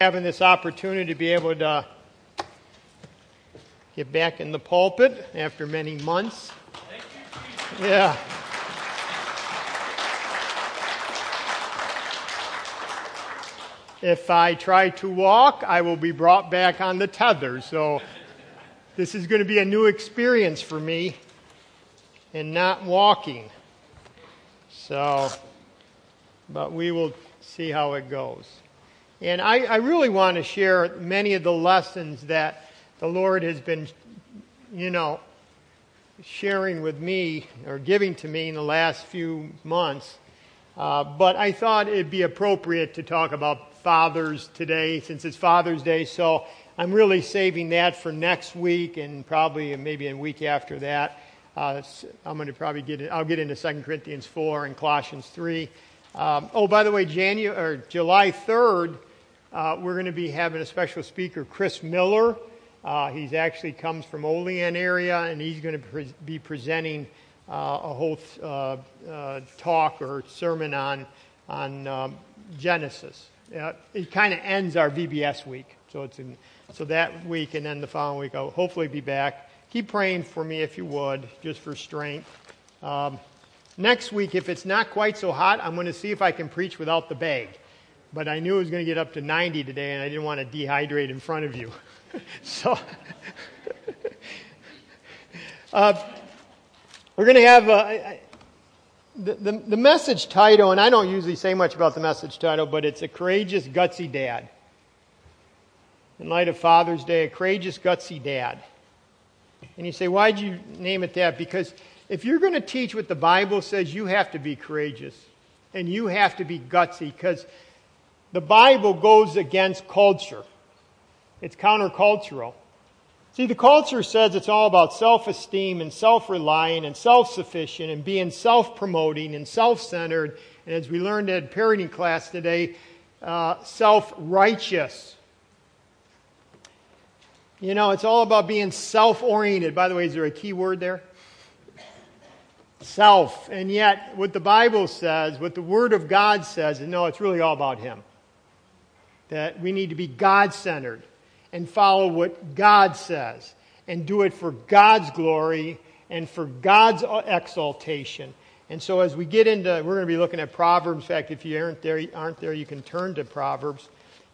having this opportunity to be able to get back in the pulpit after many months. Yeah. If I try to walk, I will be brought back on the tether. So this is going to be a new experience for me and not walking. So, but we will see how it goes. And I, I really want to share many of the lessons that the Lord has been, you know, sharing with me or giving to me in the last few months. Uh, but I thought it'd be appropriate to talk about fathers today since it's Father's Day. So I'm really saving that for next week and probably maybe a week after that. Uh, I'm going to probably get I'll get into 2 Corinthians 4 and Colossians 3. Um, oh, by the way, January or July 3rd, uh, we're going to be having a special speaker, Chris Miller. Uh, he's actually comes from Olean area, and he's going to pre- be presenting uh, a whole uh, uh, talk or sermon on on um, Genesis uh, it kind of ends our VBS week. So it's in, so that week and then the following week I'll hopefully be back. Keep praying for me if you would, just for strength. Um, next week, if it's not quite so hot, I'm going to see if I can preach without the bag. But I knew it was going to get up to 90 today, and I didn't want to dehydrate in front of you. so uh, we're going to have. Uh, the, the, the, message title, and I don't usually say much about the message title, but it's A Courageous, Gutsy Dad. In light of Father's Day, A Courageous, Gutsy Dad. And you say, why'd you name it that? Because if you're going to teach what the Bible says, you have to be courageous. And you have to be gutsy because the Bible goes against culture. It's countercultural. See, the culture says it's all about self esteem and self relying and self sufficient and being self promoting and self centered. And as we learned at parenting class today, uh, self righteous. You know, it's all about being self oriented. By the way, is there a key word there? Self. And yet, what the Bible says, what the Word of God says, and no, it's really all about Him. That we need to be God centered and follow what God says and do it for God's glory and for God's uh, exaltation. And so as we get into, we're going to be looking at Proverbs. In fact, if you aren't there, aren't there, you can turn to Proverbs.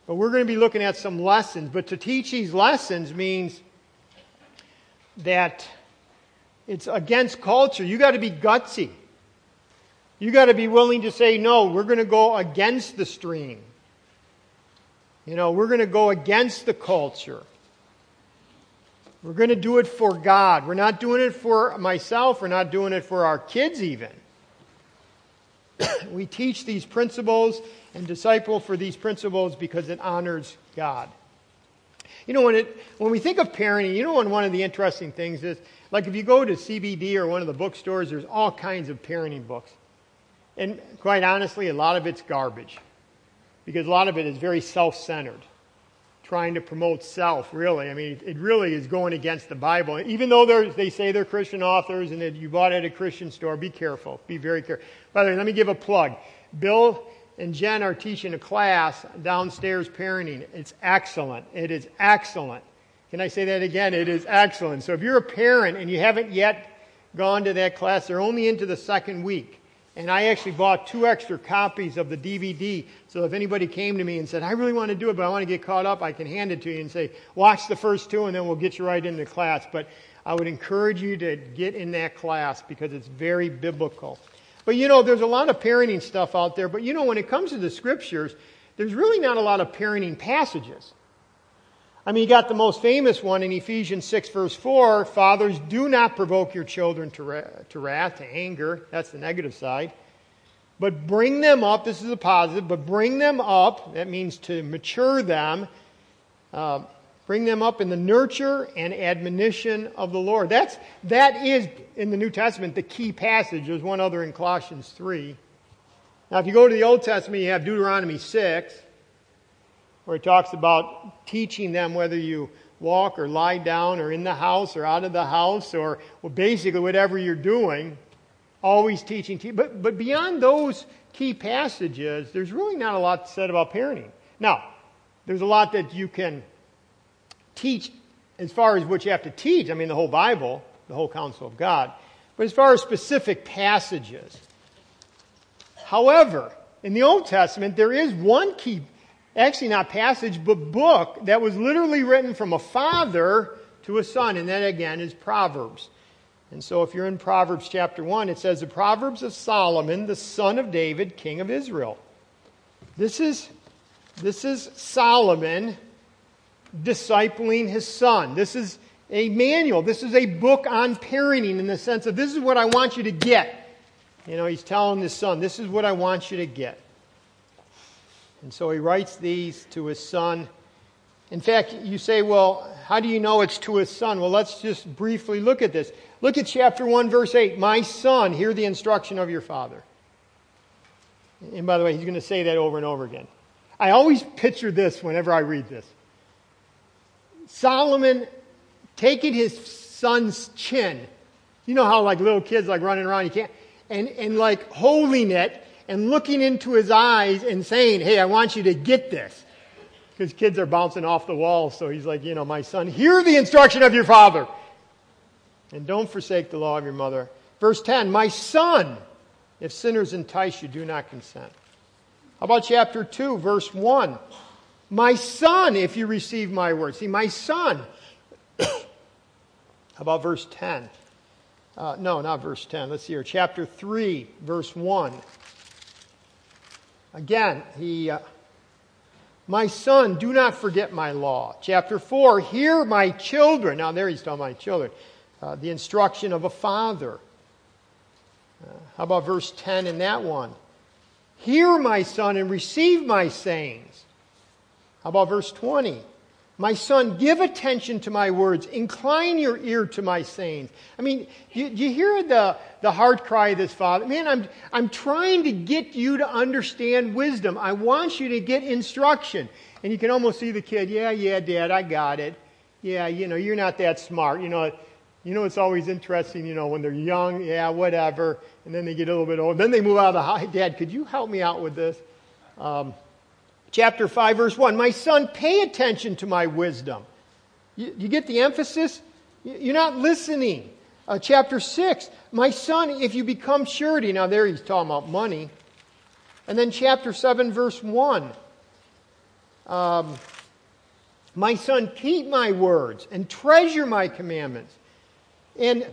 But we're going to be looking at some lessons. But to teach these lessons means that it's against culture. You got to be gutsy. You got to be willing to say, no, we're going to go against the stream. You know, we're going to go against the culture. We're going to do it for God. We're not doing it for myself. We're not doing it for our kids, even. we teach these principles and disciple for these principles because it honors God. You know, when, it, when we think of parenting, you know, one of the interesting things is, like if you go to CBD or one of the bookstores, there's all kinds of parenting books. And quite honestly, a lot of it's garbage because a lot of it is very self centered, trying to promote self, really. I mean, it really is going against the Bible. Even though they say they're Christian authors and that you bought it at a Christian store, be careful. Be very careful. By the way, let me give a plug. Bill and Jen are teaching a class downstairs parenting. It's excellent. It is excellent. Can I say that again? It is excellent. So if you're a parent and you haven't yet gone to that class, they're only into the second week. And I actually bought two extra copies of the DVD. So if anybody came to me and said, I really want to do it, but I want to get caught up, I can hand it to you and say, watch the first two and then we'll get you right into class. But I would encourage you to get in that class because it's very biblical. But you know, there's a lot of parenting stuff out there. But you know, when it comes to the scriptures, there's really not a lot of parenting passages. I mean, you got the most famous one in Ephesians 6, verse 4 Fathers, do not provoke your children to, ra- to wrath, to anger. That's the negative side. But bring them up. This is a positive, but bring them up. That means to mature them. Uh, bring them up in the nurture and admonition of the Lord. That's, that is, in the New Testament, the key passage. There's one other in Colossians 3. Now, if you go to the Old Testament, you have Deuteronomy 6 where it talks about teaching them whether you walk or lie down or in the house or out of the house or well, basically whatever you're doing, always teaching. But, but beyond those key passages, there's really not a lot said about parenting. Now, there's a lot that you can teach as far as what you have to teach. I mean, the whole Bible, the whole counsel of God. But as far as specific passages, however, in the Old Testament, there is one key, actually not passage, but book that was literally written from a father to a son, and that again is Proverbs. And so if you're in Proverbs chapter 1, it says, The Proverbs of Solomon, the son of David, king of Israel. This is, this is Solomon discipling his son. This is a manual. This is a book on parenting in the sense of this is what I want you to get. You know, he's telling his son, this is what I want you to get. And so he writes these to his son. In fact, you say, well, how do you know it's to his son? Well, let's just briefly look at this. Look at chapter 1, verse 8. My son, hear the instruction of your father. And by the way, he's going to say that over and over again. I always picture this whenever I read this. Solomon taking his son's chin. You know how like little kids like running around, you can't, and, and like holding it and looking into his eyes and saying, Hey, I want you to get this. Because kids are bouncing off the walls. So he's like, you know, my son, hear the instruction of your father. And don't forsake the law of your mother. Verse 10, my son, if sinners entice you, do not consent. How about chapter 2, verse 1? My son, if you receive my word. See, my son. How about verse 10? Uh, no, not verse 10. Let's see here. Chapter 3, verse 1. Again, he. Uh, my son, do not forget my law. Chapter 4, hear my children. Now, there he's talking my children. Uh, the instruction of a father. Uh, how about verse 10 in that one? Hear, my son, and receive my sayings. How about verse 20? My son, give attention to my words. Incline your ear to my sayings. I mean, you, you hear the, the heart cry of this father? Man, I'm, I'm trying to get you to understand wisdom. I want you to get instruction. And you can almost see the kid, yeah, yeah, dad, I got it. Yeah, you know, you're not that smart. You know, you know, it's always interesting, you know, when they're young, yeah, whatever. And then they get a little bit old. Then they move out of the house. Dad, could you help me out with this? Um, chapter 5, verse 1. My son, pay attention to my wisdom. You, you get the emphasis? You're not listening. Uh, chapter 6. My son, if you become surety. Now, there he's talking about money. And then chapter 7, verse 1. Um, my son, keep my words and treasure my commandments. And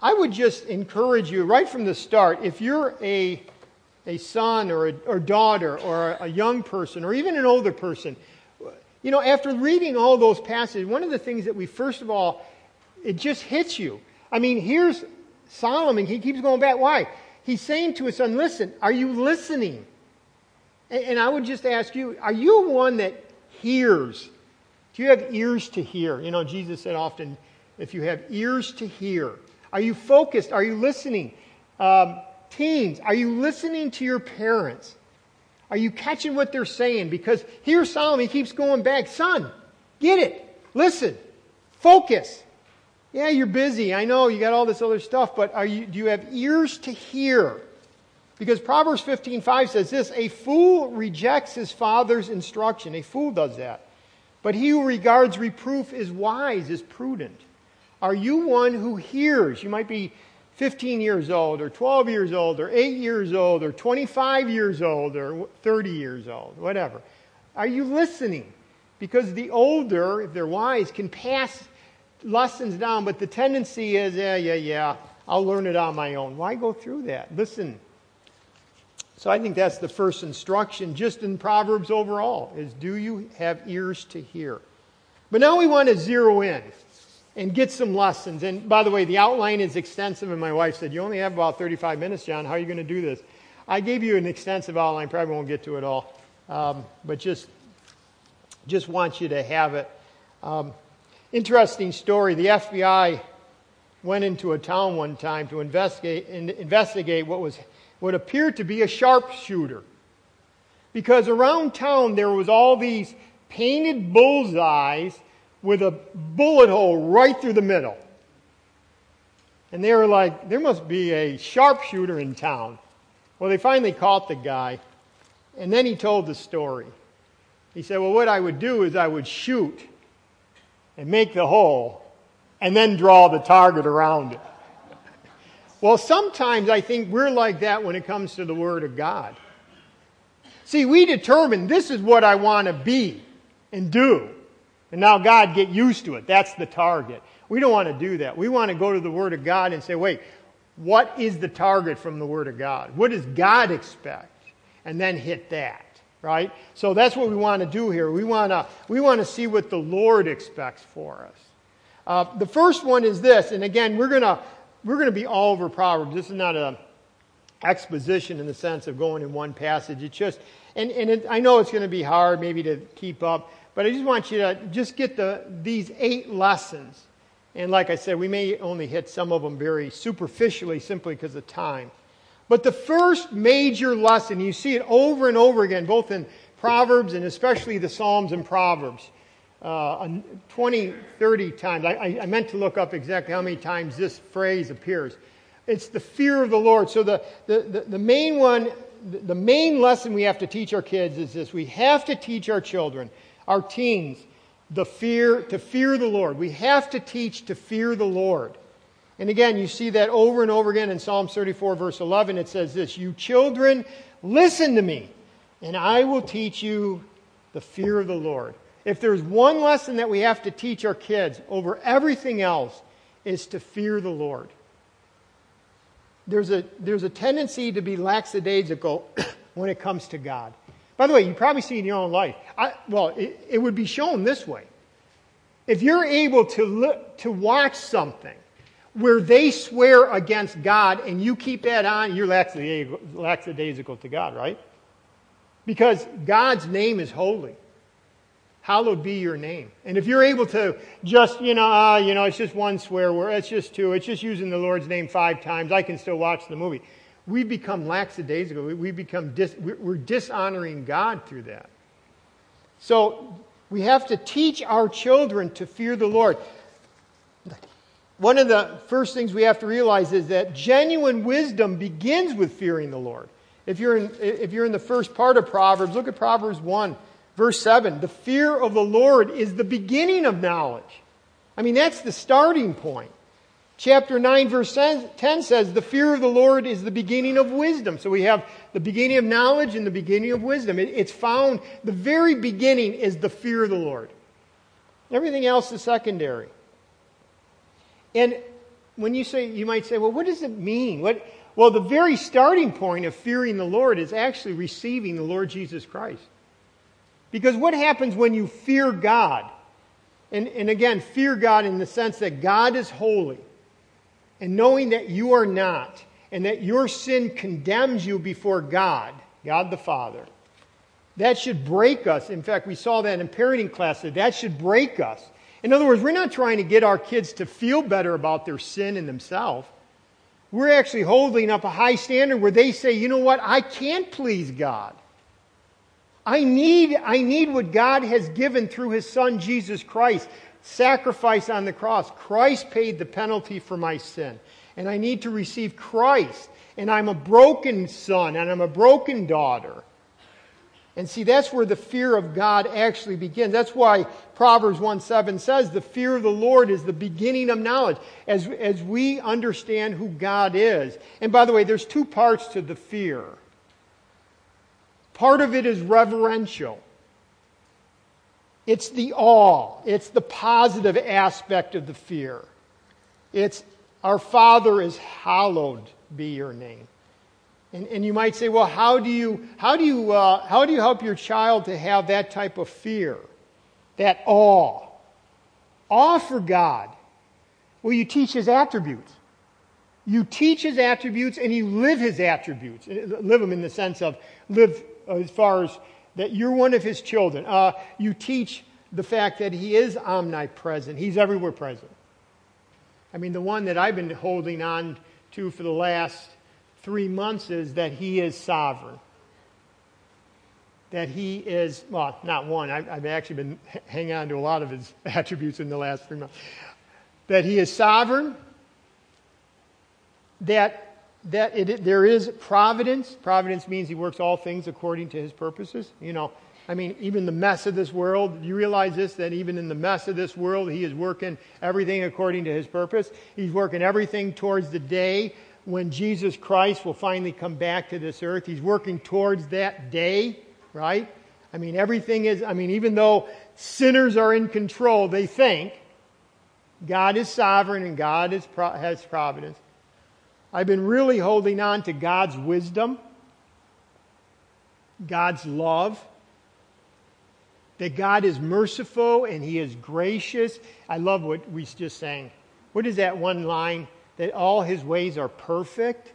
I would just encourage you right from the start if you're a a son or a or daughter or a young person or even an older person, you know, after reading all those passages, one of the things that we first of all, it just hits you. I mean, here's Solomon. He keeps going back. Why? He's saying to his son, listen, are you listening? And, and I would just ask you, are you one that hears? Do you have ears to hear? You know, Jesus said often, if you have ears to hear, are you focused? Are you listening? Um, Teens, are you listening to your parents? Are you catching what they're saying? Because here Solomon keeps going back. Son, get it. Listen. Focus. Yeah, you're busy. I know you got all this other stuff, but are you, do you have ears to hear? Because Proverbs 15:5 says this, a fool rejects his father's instruction. A fool does that. But he who regards reproof is wise, is prudent. Are you one who hears? You might be 15 years old, or 12 years old, or 8 years old, or 25 years old, or 30 years old, whatever. Are you listening? Because the older, if they're wise, can pass lessons down, but the tendency is, yeah, yeah, yeah, I'll learn it on my own. Why go through that? Listen. So I think that's the first instruction, just in Proverbs overall, is do you have ears to hear? But now we want to zero in and get some lessons. And by the way, the outline is extensive, and my wife said, You only have about 35 minutes, John. How are you going to do this? I gave you an extensive outline, probably won't get to it all, um, but just, just want you to have it. Um, interesting story the FBI went into a town one time to investigate, investigate what, was, what appeared to be a sharpshooter. Because around town there was all these painted bullseyes with a bullet hole right through the middle. And they were like, there must be a sharpshooter in town. Well, they finally caught the guy, and then he told the story. He said, Well, what I would do is I would shoot and make the hole and then draw the target around it. Well, sometimes I think we're like that when it comes to the Word of God. See, we determine this is what I want to be and do. And now God get used to it. That's the target. We don't want to do that. We want to go to the Word of God and say, wait, what is the target from the Word of God? What does God expect? And then hit that, right? So that's what we want to do here. We want to, we want to see what the Lord expects for us. Uh, the first one is this, and again, we're going to we're going to be all over Proverbs. This is not a exposition in the sense of going in one passage. It's just, and, and it, I know it's going to be hard maybe to keep up, but I just want you to just get the, these eight lessons. And like I said, we may only hit some of them very superficially simply because of time. But the first major lesson, you see it over and over again, both in Proverbs and especially the Psalms and Proverbs uh, 20, 30 times. I, I, meant to look up exactly how many times this phrase appears. It's the fear of the Lord. So the, the, the, the main one, the main lesson we have to teach our kids is this. We have to teach our children, our teens, the fear, to fear the Lord. We have to teach to fear the Lord. And again, you see that over and over again in Psalm 34, verse 11. It says this You children, listen to me, and I will teach you the fear of the Lord. If there's one lesson that we have to teach our kids over everything else, is to fear the Lord. There's a, there's a tendency to be lackadaisical when it comes to God. By the way, you probably see in your own life. I, well, it, it, would be shown this way. If you're able to, look, to watch something where they swear against God and you keep that on, you're lackadaisical, to God, right? Because God's name is holy hallowed be your name. And if you're able to just, you know, uh, you know, it's just one swear word, it's just two, it's just using the Lord's name five times, I can still watch the movie. We become lackadaisical. We, become, dis, we're dishonoring God through that. So we have to teach our children to fear the Lord. One of the first things we have to realize is that genuine wisdom begins with fearing the Lord. If you're in, if you're in the first part of Proverbs, look at Proverbs 1 Verse 7 The fear of the Lord is the beginning of knowledge. I mean, that's the starting point. Chapter 9, verse 10 says, The fear of the Lord is the beginning of wisdom. So we have the beginning of knowledge and the beginning of wisdom. it's found, the very beginning is the fear of the Lord. Everything else is secondary. And when you say, you might say, well, what does it mean? What, well, the very starting point of fearing the Lord is actually receiving the Lord Jesus Christ. Because what happens when you fear God? And, and again, fear God in the sense that God is holy, and knowing that you are not, and that your sin condemns you before God, God the Father. That should break us. In fact, we saw that in parenting class, that that should break us. In other words, we're not trying to get our kids to feel better about their sin and themselves. We're actually holding up a high standard where they say, you know what, I can't please God. I need, I need what God has given through his son Jesus Christ, sacrifice on the cross. Christ paid the penalty for my sin. And I need to receive Christ. And I'm a broken son and I'm a broken daughter. And see, that's where the fear of God actually begins. That's why Proverbs 1 7 says the fear of the Lord is the beginning of knowledge. As, as we understand who God is. And by the way, there's two parts to the fear. Part of it is reverential. It's the awe. It's the positive aspect of the fear. It's our Father is hallowed be your name. And, and you might say, well, how do you, how, do you, uh, how do you help your child to have that type of fear, that awe? Awe for God. Well, you teach his attributes. You teach his attributes and you live his attributes. Live them in the sense of live as far as that you're one of his children. Uh, you teach the fact that he is omnipresent, he's everywhere present. I mean, the one that I've been holding on to for the last three months is that he is sovereign. That he is, well, not one, I've, I've actually been hanging on to a lot of his attributes in the last three months. That he is sovereign, that that it, there is providence. Providence means he works all things according to his purposes. You know, I mean, even the mess of this world, you realize this, that even in the mess of this world, He is working everything according to His purpose. He's working everything towards the day when Jesus Christ will finally come back to this earth. He's working towards that day, right? I mean, everything is, I mean, even though sinners are in control, they think God is sovereign and God is, has providence. I've been really holding on to God's wisdom, God's love that God is merciful and He is gracious. I love what we just sang. What is that one line? That all His ways are perfect?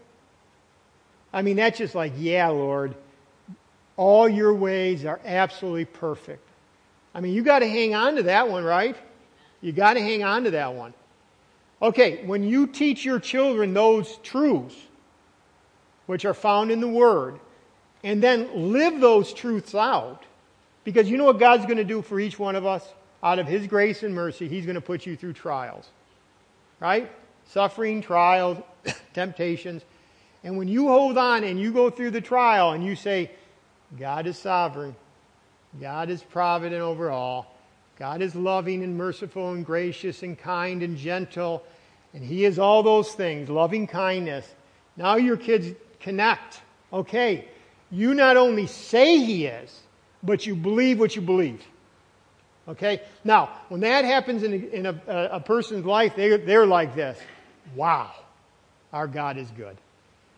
I mean, that's just like, yeah, Lord, all your ways are absolutely perfect. I mean, you got to hang on to that one, right? You got to hang on to that one. Okay, when you teach your children those truths, which are found in the Word, and then live those truths out, because you know what God's going to do for each one of us? Out of His grace and mercy, He's going to put you through trials. Right? Suffering, trials, temptations. And when you hold on and you go through the trial and you say, God is sovereign, God is provident over all, God is loving and merciful and gracious and kind and gentle, and He is all those things, loving kindness. Now your kids connect. Okay, you not only say He is, but you believe what you believe. Okay? Now, when that happens in a, in a, a person's life, they, they're like this Wow, our God is good.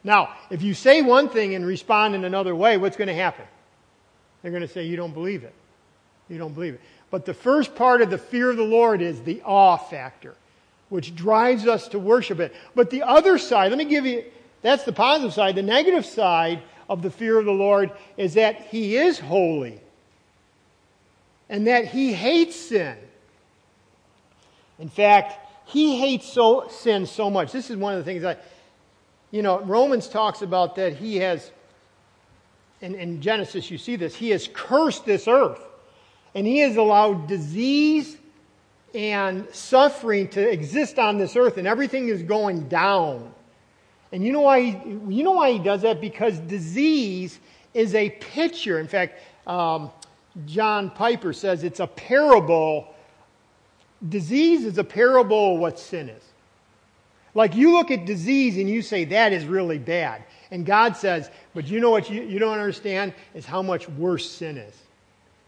Now, if you say one thing and respond in another way, what's going to happen? They're going to say, You don't believe it. You don't believe it. But the first part of the fear of the Lord is the awe factor, which drives us to worship it. But the other side, let me give you, that's the positive side. The negative side of the fear of the Lord is that He is holy and that He hates sin. In fact, He hates so, sin so much. This is one of the things that, you know, Romans talks about that He has, in, in Genesis you see this, He has cursed this earth and He has allowed disease and suffering to exist on this earth, and everything is going down. And you know why he, you know why he does that? Because disease is a picture. In fact, um, John Piper says it's a parable. Disease is a parable of what sin is. Like you look at disease and you say that is really bad. And God says, but you know what you, you don't understand is how much worse sin is.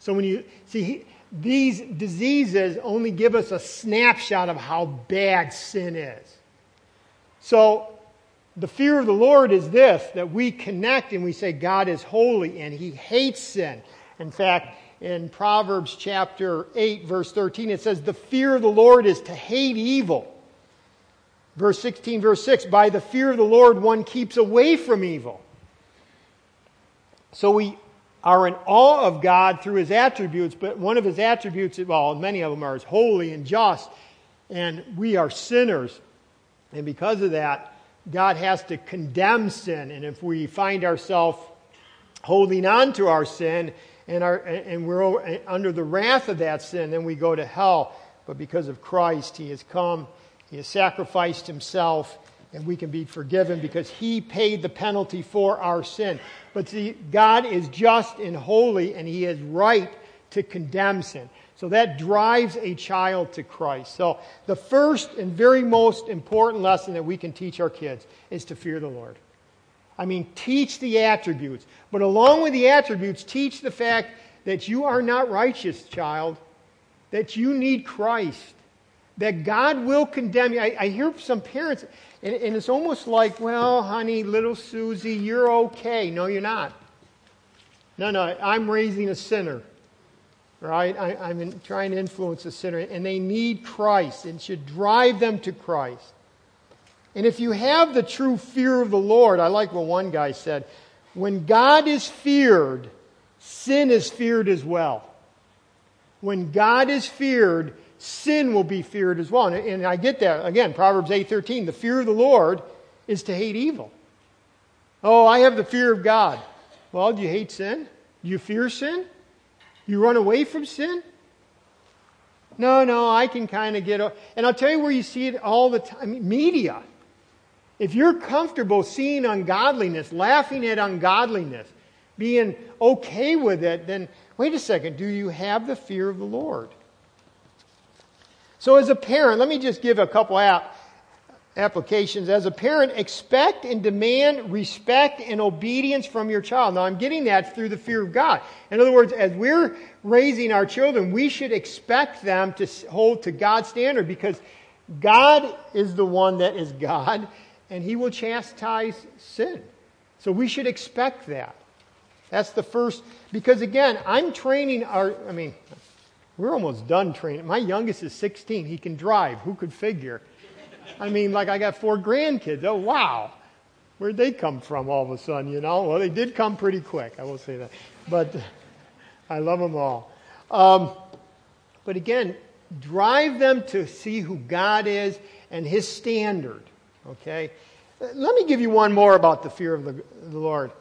So when you see, he, these diseases only give us a snapshot of how bad sin is. So the fear of the Lord is this that we connect and we say God is holy and he hates sin. In fact, in Proverbs chapter 8, verse 13, it says, The fear of the Lord is to hate evil. Verse 16, verse 6, by the fear of the Lord one keeps away from evil. So we are in awe of God through his attributes, but one of his attributes, well, many of them are is holy and just, and we are sinners. And because of that, God has to condemn sin. And if we find ourselves holding on to our sin and, our, and we're under the wrath of that sin, then we go to hell. But because of Christ, He has come, He has sacrificed Himself, and we can be forgiven because He paid the penalty for our sin. But see, God is just and holy, and He is right to condemn sin. So that drives a child to Christ. So the first and very most important lesson that we can teach our kids is to fear the Lord. I mean, teach the attributes. But along with the attributes, teach the fact that you are not righteous, child, that you need Christ, that God will condemn you. I, I hear some parents, and, and it's almost like, well, honey, little Susie, you're okay. No, you're not. No, no, I'm raising a sinner right? I, am trying to influence a sinner, and they need Christ and should drive them to Christ. And if you have the true fear of the Lord, I like what one guy said when God is feared, sin is feared as well. When God is feared, sin will be feared as well. And, and I get that. Again, Proverbs 8:13, the fear of the Lord is to hate evil. Oh, I have the fear of God. Well, do you hate sin? Do you fear sin? You run away from sin? No, no, I can kind of get. And I'll tell you where you see it all the time media. If you're comfortable seeing ungodliness, laughing at ungodliness, being okay with it, then wait a second, do you have the fear of the Lord? So, as a parent, let me just give a couple app applications. As a parent, expect and demand respect and obedience from your child. Now, I'm getting that through the fear of God. In other words, as we're raising our children, we should expect them to hold to God's standard because God is the one that is God and He will chastise sin. So we should expect that. That's the first, because again, I'm training our, I mean, we're almost done training. My youngest is 16. He can drive. Who could figure? I mean, like I got four grandkids. Oh, wow. Where'd they come from all of a sudden, you know? Well, they did come pretty quick, I will say that. But I love them all. Um, but again, drive them to see who God is and His standard. Okay? Let me give you one more about the fear of the, the Lord.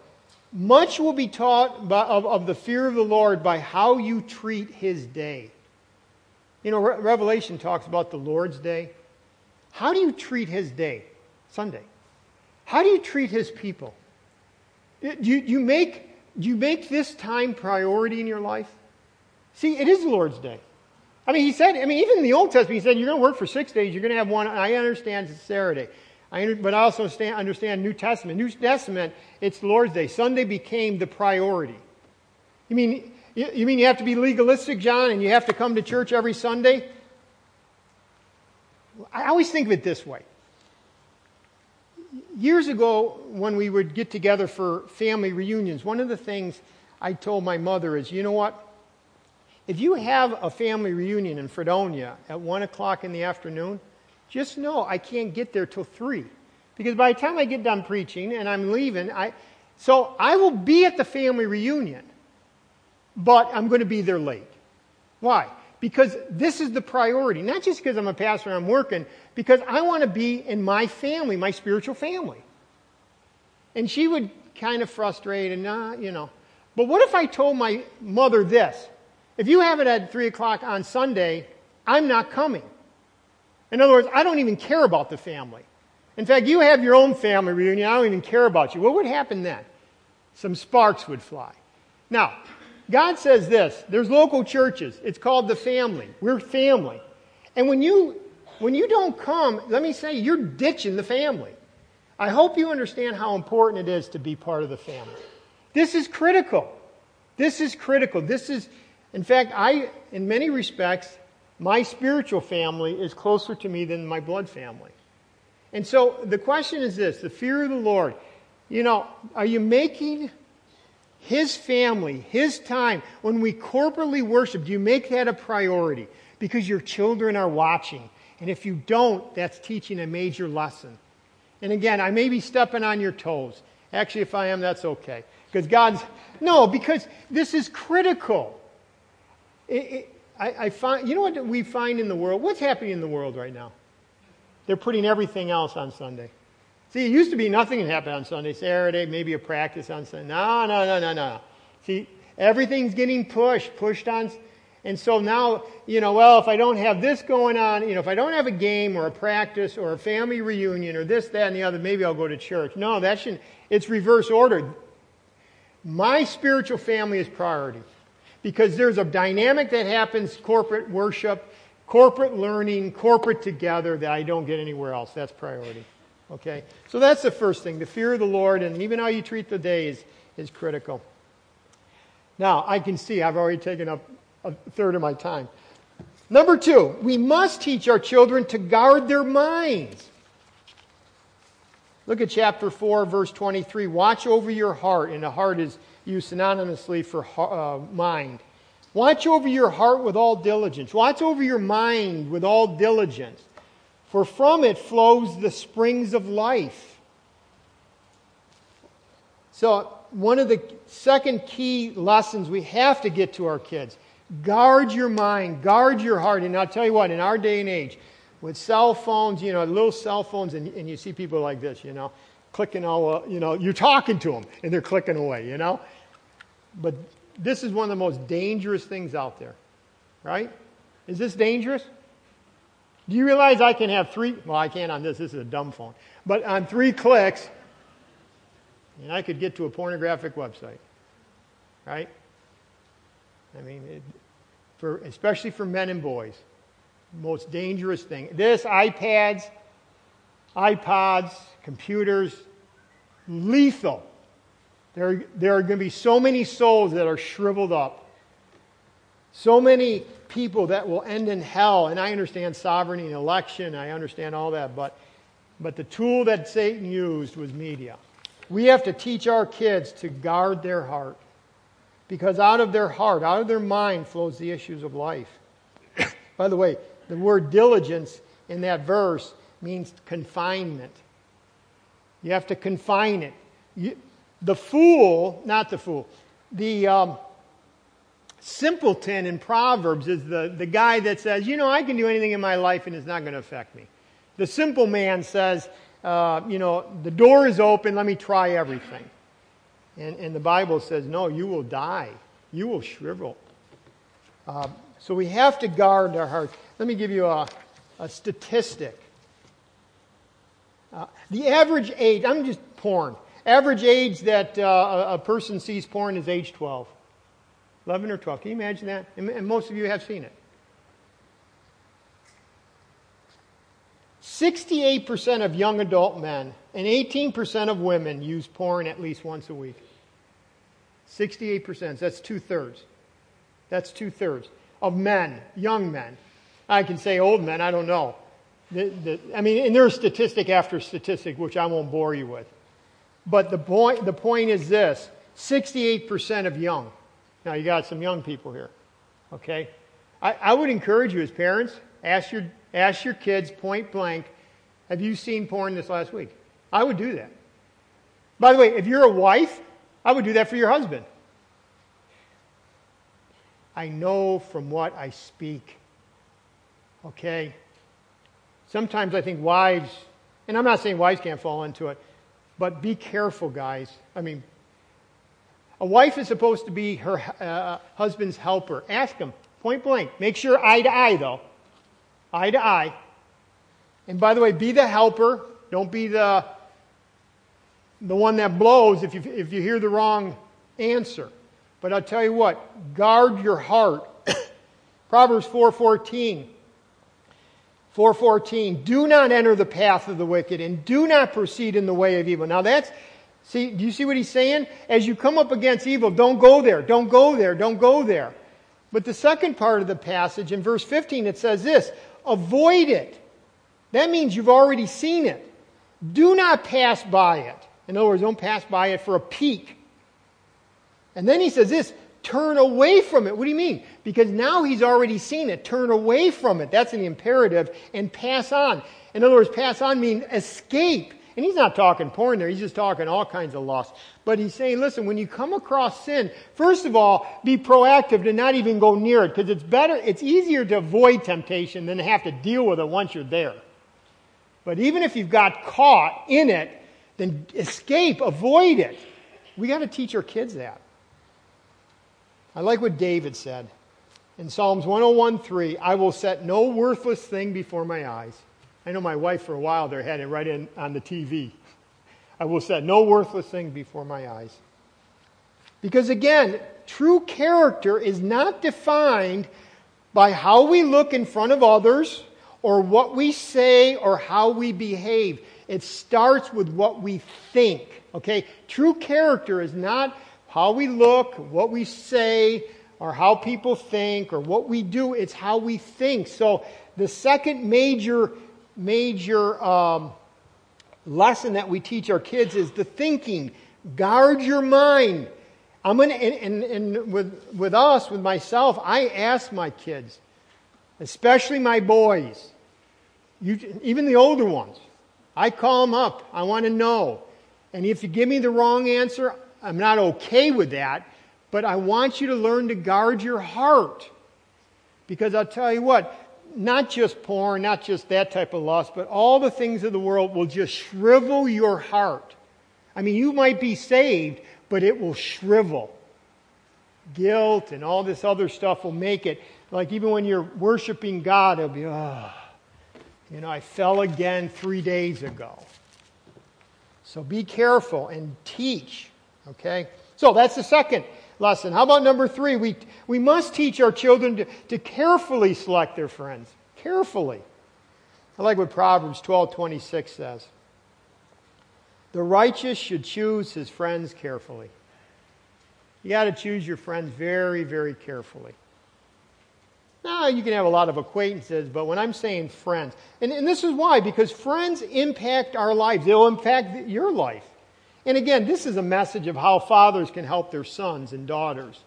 Much will be taught by, of, of, the fear of the Lord by how you treat His day. You know, Re- Revelation talks about the Lord's day. How do you treat His day? Sunday. How do you treat His people? Do you, you make, do you make this time priority in your life? See, it is the Lord's day. I mean, he said, I mean, even in the Old Testament, he said, you're going to work for six days, you're going to have one. I understand it's Saturday. I, but I also understand, New Testament. New Testament, it's Lord's Day. Sunday became the priority. You mean, you mean you have to be legalistic, John, and you have to come to church every Sunday? I always think of it this way. Years ago, when we would get together for family reunions, one of the things I told my mother is, you know what? If you have a family reunion in Fredonia at 1 o'clock in the afternoon, just know I can't get there till 3. Because by the time I get done preaching and I'm leaving, I, so I will be at the family reunion, but I'm going to be there late. Why? Because this is the priority. Not just because I'm a pastor and I'm working, because I want to be in my family, my spiritual family. And she would kind of frustrate and, uh, you know. But what if I told my mother this? If you have it at 3 o'clock on Sunday, I'm not coming. In other words, I don't even care about the family. In fact, you have your own family reunion, I don't even care about you. What would happen then? Some sparks would fly. Now, God says this there's local churches. It's called the family. We're family. And when you when you don't come, let me say you're ditching the family. I hope you understand how important it is to be part of the family. This is critical. This is critical. This is in fact, I, in many respects, my spiritual family is closer to me than my blood family. And so the question is this the fear of the Lord. You know, are you making his family, his time, when we corporately worship, do you make that a priority? Because your children are watching. And if you don't, that's teaching a major lesson. And again, I may be stepping on your toes. Actually, if I am, that's okay. Because God's, no, because this is critical. It, it, I, I find, you know what we find in the world? What's happening in the world right now? They're putting everything else on Sunday. See, it used to be nothing had happened on Sunday, Saturday, maybe a practice on Sunday. No, no, no, no, no. See, everything's getting pushed, pushed on. And so now, you know, well, if I don't have this going on, you know, if I don't have a game or a practice or a family reunion or this, that, and the other, maybe I'll go to church. No, that shouldn't. It's reverse ordered. My spiritual family is priority because there's a dynamic that happens corporate worship, corporate learning, corporate together that I don't get anywhere else. That's priority. Okay? So that's the first thing. The fear of the Lord and even how you treat the day is, is critical. Now, I can see I've already taken up a third of my time. Number two, we must teach our children to guard their minds. Look at chapter 4, verse 23. Watch over your heart, and the heart is used synonymously for uh, mind. Watch over your heart with all diligence. Watch over your mind with all diligence, for from it flows the springs of life. So, one of the second key lessons we have to get to our kids guard your mind, guard your heart. And I'll tell you what, in our day and age, with cell phones, you know, little cell phones, and, and you see people like this, you know, clicking all, uh, you know, you're talking to them and they're clicking away, you know? But this is one of the most dangerous things out there, right? Is this dangerous? Do you realize I can have three? Well, I can't on this. This is a dumb phone. But on three clicks, and I could get to a pornographic website, right? I mean, it, for, especially for men and boys, most dangerous thing. This, iPads, iPods, computers, lethal. There, there are going to be so many souls that are shriveled up. So many people that will end in hell. And I understand sovereignty and election, I understand all that, but, but the tool that Satan used was media. We have to teach our kids to guard their heart. Because out of their heart, out of their mind, flows the issues of life. By the way, the word diligence in that verse means confinement. You have to confine it. You, the fool, not the fool, the um, simpleton in Proverbs is the, the guy that says, you know, I can do anything in my life and it's not going to affect me. The simple man says, uh, you know, the door is open, let me try everything. And, and the Bible says, no, you will die. You will shrivel. Uh, so we have to guard our hearts. Let me give you a, a statistic. Uh, the average age, I'm just porn. Average age that uh, a, person sees porn is age 12. 11 or 12. Can you imagine that? And, and most of you have seen it. 68% of young adult men and 18% of women use porn at least once a week. 68%. That's two thirds. That's two thirds of men, young men. I can say old men, I don't know. The, the, I mean, and there's statistic after statistic, which I won't bore you with. But the point, the point is this 68% of young. Now, you got some young people here. Okay? I, I would encourage you as parents, ask your, ask your kids point blank, have you seen porn this last week? I would do that. By the way, if you're a wife, I would do that for your husband. I know from what I speak. Okay? Sometimes I think wives, and I'm not saying wives can't fall into it, but be careful, guys. I mean, a wife is supposed to be her uh, husband's helper. Ask him, point blank. Make sure eye to eye, though. Eye to eye. And by the way, be the helper. Don't be the, the one that blows if you, if you hear the wrong answer. But I'll tell you what, guard your heart. Proverbs 4:14. 4:14, do not enter the path of the wicked and do not proceed in the way of evil. Now that's see, do you see what he's saying? As you come up against evil, don't go there. Don't go there. Don't go there. But the second part of the passage in verse 15 it says this, avoid it. That means you've already seen it. Do not pass by it. In other words, don't pass by it for a peek. And then he says this turn away from it. What do you mean? Because now he's already seen it. Turn away from it. That's an imperative. And pass on. In other words, pass on means escape. And he's not talking porn there, he's just talking all kinds of lust. But he's saying, listen, when you come across sin, first of all, be proactive to not even go near it, because it's better, it's easier to avoid temptation than to have to deal with it once you're there. But even if you've got caught in it, then escape, avoid it. We got to teach our kids that. I like what David said in Psalms 101:3, I will set no worthless thing before my eyes. I know my wife for a while there had it right in on the TV. I will set no worthless thing before my eyes. Because again, true character is not defined by how we look in front of others or what we say or how we behave. It starts with what we think. Okay? True character is not how we look, what we say, or how people think, or what we do. It's how we think. So the second major, major um, lesson that we teach our kids is the thinking. Guard your mind. I'm gonna, and, and, and with, with us, with myself, I ask my kids, especially my boys, you, even the older ones, I call them up. I want to know. And if you give me the wrong answer, I'm not okay with that, but I want you to learn to guard your heart. Because I'll tell you what, not just porn, not just that type of lust, but all the things of the world will just shrivel your heart. I mean, you might be saved, but it will shrivel. Guilt and all this other stuff will make it like even when you're worshiping God, it'll be, oh, you know, I fell again three days ago. So be careful and teach Okay? So that's the second lesson. How about number three? We, we must teach our children to, to carefully select their friends. Carefully. I like what Proverbs 12:26 says. The righteous should choose his friends carefully. You got to choose your friends very, very carefully. Now, you can have a lot of acquaintances, but when I'm saying friends, and, and this is why, because friends impact our lives, they'll impact your life. And again, this is a message of how fathers can help their sons and daughters.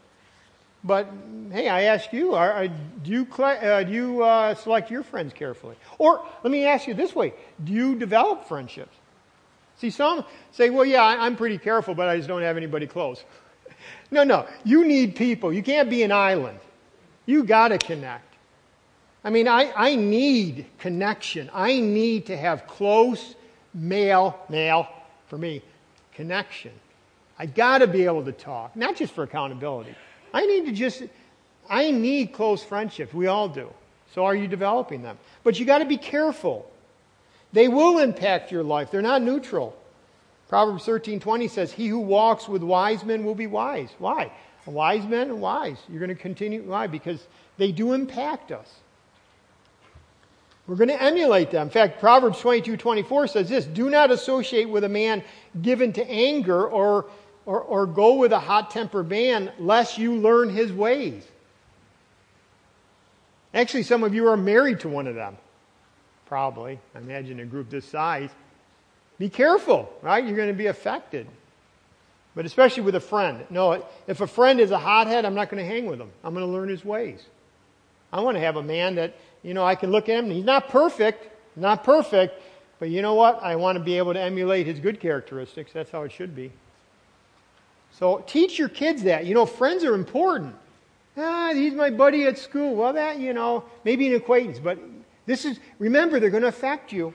But hey, I ask you, are, are, do you, uh, do you uh, select your friends carefully? Or let me ask you this way do you develop friendships? See, some say, well, yeah, I'm pretty careful, but I just don't have anybody close. no, no. You need people. You can't be an island. You got to connect. I mean, I, I need connection. I need to have close male, male, for me, connection. I got to be able to talk, not just for accountability. I need to just, I need close friendships. We all do. So are you developing them? But you got to be careful. They will impact your life. They're not neutral. Proverbs 13:20 says, "He who walks with wise men will be wise." Why? Wise men and wise. You're going to continue. Why? Because they do impact us. We're going to emulate them. In fact, Proverbs 22 24 says this Do not associate with a man given to anger or, or, or go with a hot tempered man, lest you learn his ways. Actually, some of you are married to one of them. Probably. I imagine a group this size. Be careful, right? You're going to be affected. But especially with a friend. No, if a friend is a hothead, I'm not going to hang with him. I'm going to learn his ways. I want to have a man that, you know, I can look at him. He's not perfect, not perfect, but you know what? I want to be able to emulate his good characteristics. That's how it should be. So teach your kids that. You know, friends are important. Ah, he's my buddy at school. Well, that, you know, maybe an acquaintance, but this is, remember, they're going to affect you.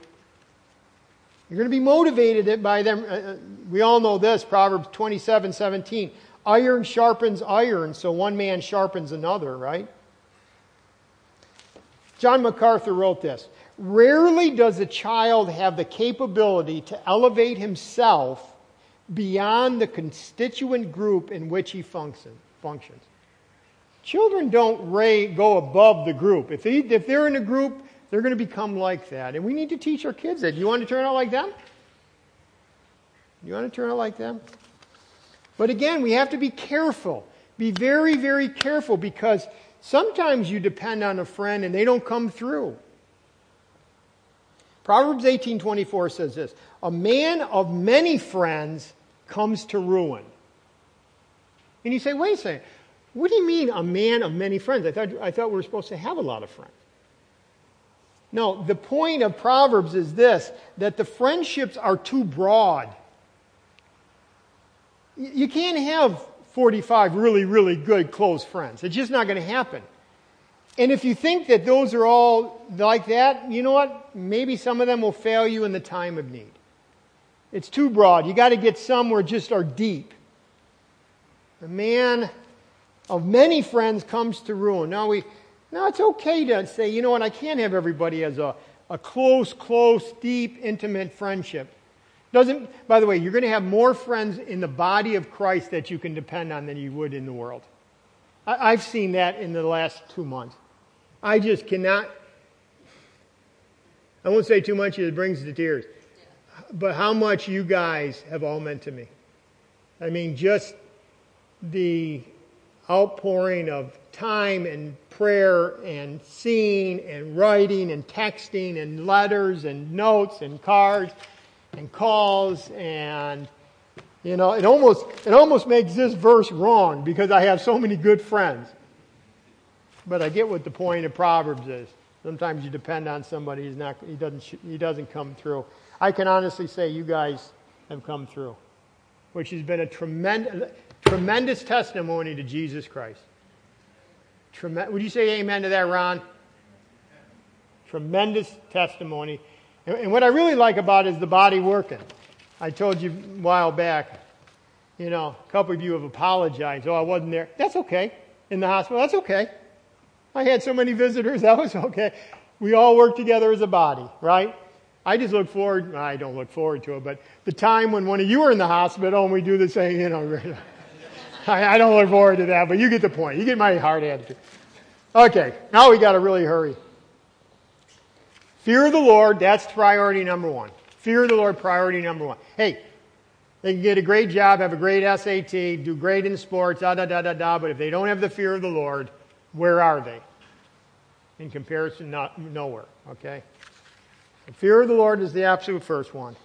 You're going to be motivated by them. Uh, uh, we all know this, Proverbs 27 17. Iron sharpens iron, so one man sharpens another, right? John MacArthur wrote this Rarely does a child have the capability to elevate himself beyond the constituent group in which he function, functions. Children don't go above the group. If, they, if they're in a group, they're going to become like that. And we need to teach our kids that. Do you want to turn out like them? You want to turn out like them? But again, we have to be careful. Be very, very careful because sometimes you depend on a friend and they don't come through. Proverbs 18:24 says this, "A man of many friends comes to ruin." And you say, "Wait a second. What do you mean a man of many friends? I thought I thought we were supposed to have a lot of friends." No, the point of Proverbs is this that the friendships are too broad. You can't have 45 really, really good close friends. It's just not going to happen. And if you think that those are all like that, you know what? Maybe some of them will fail you in the time of need. It's too broad. You got to get some where just are deep. A man of many friends comes to ruin. Now we now, it's okay to say, you know what, I can't have everybody as a, a close, close, deep, intimate friendship. Doesn't, by the way, you're going to have more friends in the body of Christ that you can depend on than you would in the world. I, I've seen that in the last two months. I just cannot, I won't say too much, it brings the tears. But how much you guys have all meant to me. I mean, just the outpouring of time and prayer and seeing and writing and texting and letters and notes and cards and calls and you know it almost it almost makes this verse wrong because I have so many good friends. But I get what the point of Proverbs is. Sometimes you depend on somebody he's not he doesn't he doesn't come through. I can honestly say you guys have come through, which has been a tremendous tremendous testimony to Jesus Christ. Trem- Would you say amen to that, Ron? Tremendous testimony. And, what I really like about it is the body working. I told you a while back, you know, a couple of you have apologized. Oh, I wasn't there. That's okay. In the hospital, that's okay. I had so many visitors, that was okay. We all work together as a body, right? I just look forward, I don't look forward to it, but the time when one of you are in the hospital and we do the same, you know. I, I don't look forward to that, but you get the point. You get my hard attitude. Okay, now we got to really hurry. Fear of the Lord, that's priority number one. Fear of the Lord, priority number one. Hey, they can get a great job, have a great SAT, do great in sports, da da da da da, but if they don't have the fear of the Lord, where are they? In comparison, not, nowhere. Okay? The fear of the Lord is the absolute first one.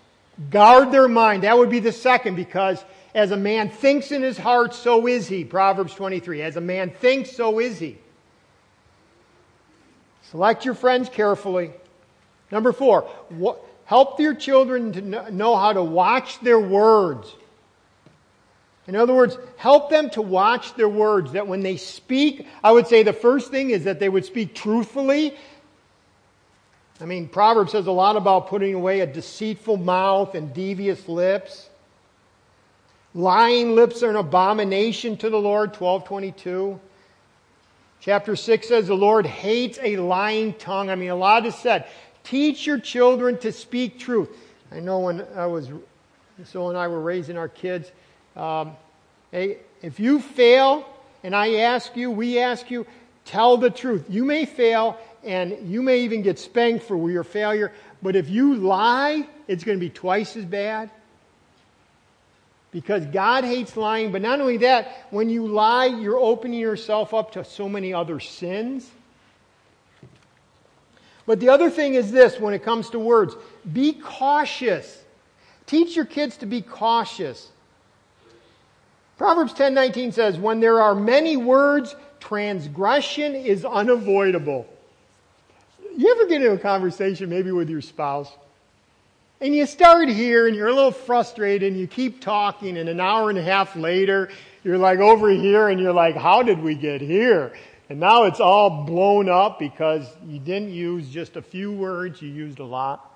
Guard their mind. That would be the second because as a man thinks in his heart, so is he. Proverbs 23. As a man thinks, so is he. Select your friends carefully. Number four, help your children to know how to watch their words. In other words, help them to watch their words, that when they speak, I would say the first thing is that they would speak truthfully. I mean, Proverbs says a lot about putting away a deceitful mouth and devious lips. Lying lips are an abomination to the Lord, 1222. Chapter 6 says the Lord hates a lying tongue. I mean, a lot is said. Teach your children to speak truth. I know when I was, so and I were raising our kids, um, hey, if you fail and I ask you, we ask you, tell the truth. You may fail and you may even get spanked for your failure, but if you lie, it's going to be twice as bad. Because God hates lying, but not only that, when you lie, you're opening yourself up to so many other sins. But the other thing is this when it comes to words be cautious. Teach your kids to be cautious. Proverbs 10:19 says, "When there are many words, transgression is unavoidable." You ever get into a conversation maybe with your spouse and you start here and you're a little frustrated and you keep talking and an hour and a half later you're like over here and you're like, "How did we get here?" And now it's all blown up because you didn't use just a few words, you used a lot.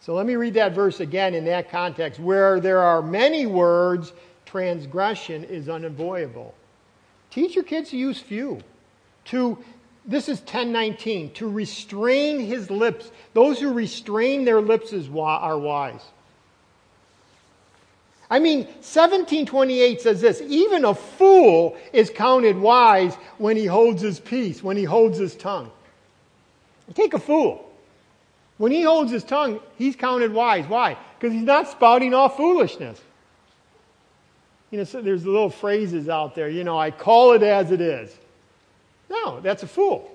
So let me read that verse again in that context. Where there are many words, transgression is unavoidable. Teach your kids to use few. To this is 1019 to restrain his lips. Those who restrain their lips are wise. I mean, 1728 says this even a fool is counted wise when he holds his peace, when he holds his tongue. Take a fool. When he holds his tongue, he's counted wise. Why? Because he's not spouting off foolishness. You know, so there's little phrases out there, you know, I call it as it is. No, that's a fool.